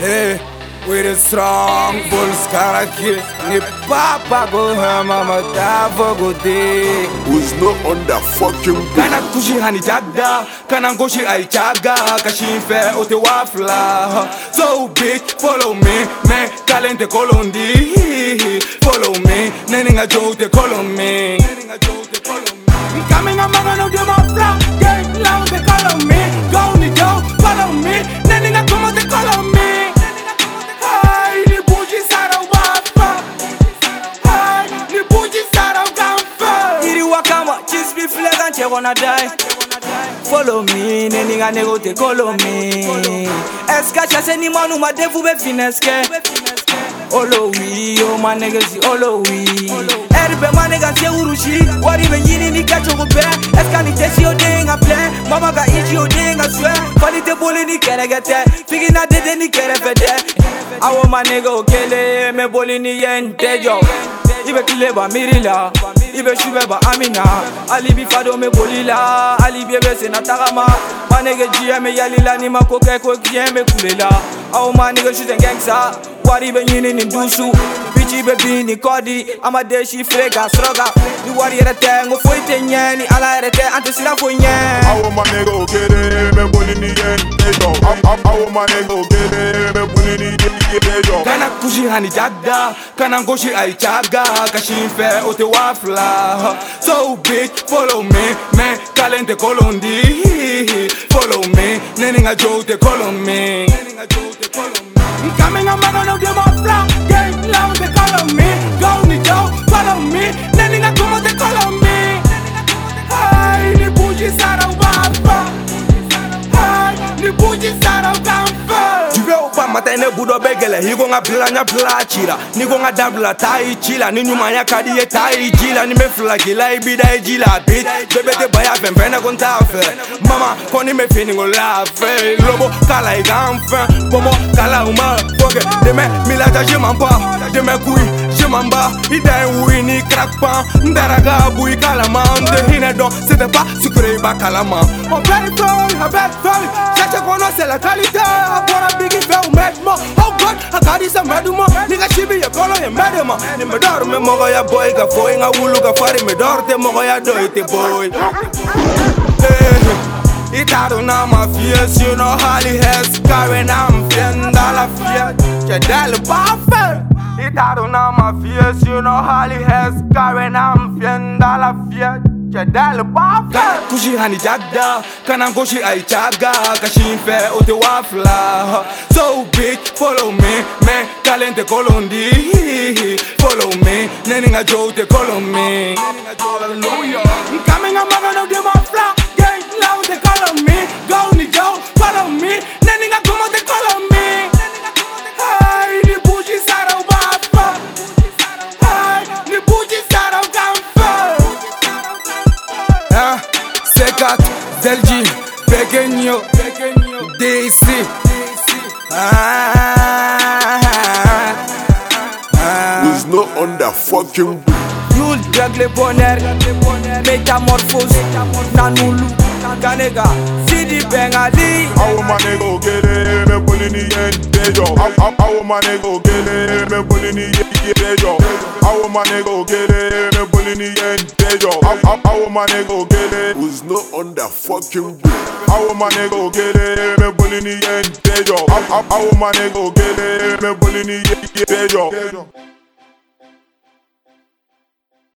Hey, with a strong bulls karaki Ni papa go hama matavo go day Who's not on that fucking beat? Kana kushi hani jagda Kana ngoshi ay chaga Kashimfe ote wafla. So bitch follow me Me kalente kolondi. Follow me Neninga jote follow me. Coming I'm gonna do my flow Gang gonna die. Follow me neninga nego te follow me. Eska chase ni manu ma defu be fineske. Olo wi o ma nege si olo wi. Eri be ma nega se urushi wari be yini ni kacho go be eska ni tesi o denga ple mama ga iji o denga swe. Fali te boli ni kere gete figi na dede ni kere fede awo ma nega o kele me boli ni yen tejo ibe kile ba mirila ibe shube ba amina. Alibi fado me bolila alibi ebe se na tagama manege jiya me yalila ni ma ko kɛ ko diɲɛ be kulela. Aw ma nege su tɛ nkɛnkisa wari be ɲini nin dusu bici be bin nin kɔdi an ma desi fere ka sɔrɔ ka ni wari yɛrɛ tɛ n ko foyi tɛ ɲɛ ni ala yɛrɛ tɛ an tɛ sira foyi ɲɛ aw ma nege o kere bɛ boli ni ye ne jɔ aw ma nege o kere bɛ boli ni ejo. kana kushi hani jagda kana ngoshi ay chaga. Kashimfe ote wafla. So bitch follow me me kalente kolondi. Follow me neninga jote follow me. Coming tɛ ne gudo bɛ gɛlɛ i ko n ka bila ɲɛ bila cira ni ko n ka dabila taa i ci la ni ɲumanya ka di i ye taa i ji la ni n bɛ fila k'i la i bi da i ji la bi bɛɛ bɛ tɛ ba y'a fɛn fɛn ne ko n t'a fɛ mama ko ni n bɛ finiko la fɛ lobo k'a la i k'an fɛn bɔnbɔ k'a la u ma fɔ kɛ dɛmɛ milajaji man bɔ dɛmɛ kuyi Ida e wui ni crack pan Ndaraga bui kalama Nde hine don C'était pas sucré ba kalama. On very sorry, I'm very sorry Cherche kono c'est la qualité Abora bigi fe u medmo Oh God, akadi sa medumo Niga chibi ye kolo ye medema. Ni me dor me mogo ya boy Ga foi nga wulu ga fari me dor te mogo ya doi boy. Hey, Itaro na ma fies, you know Holly has carrying I'm fin la fiat Chedel buffer Itaro na ma fies, you know Holly has carrying I'm fin la fiat Chedel buffer Kushi hani jagda, kana ngoshi ay chaga. Kashimfe ote wafla. So bitch, follow me, me kalente kolondi. Follow me, neninga jote follow me. Hallelujah. Coming I'm gonna do C4, Zelji, Pequeño, DC Ah, ah. Not on that fucking? Yul regle bonheur Métamorphose Nanulu Kanega Sidi Bengali Awo my nigga okele, me boli ni yen ejo. Awo my nigga okele, me ni yen ejo. Awo my nigga okele, me boli ni yen ejo. Awo my nigga okele, who's not on that fucking beat? Awo my nigga okele, me boli ni yen ejo. Awo my nigga okele, me boli ni yen ejo.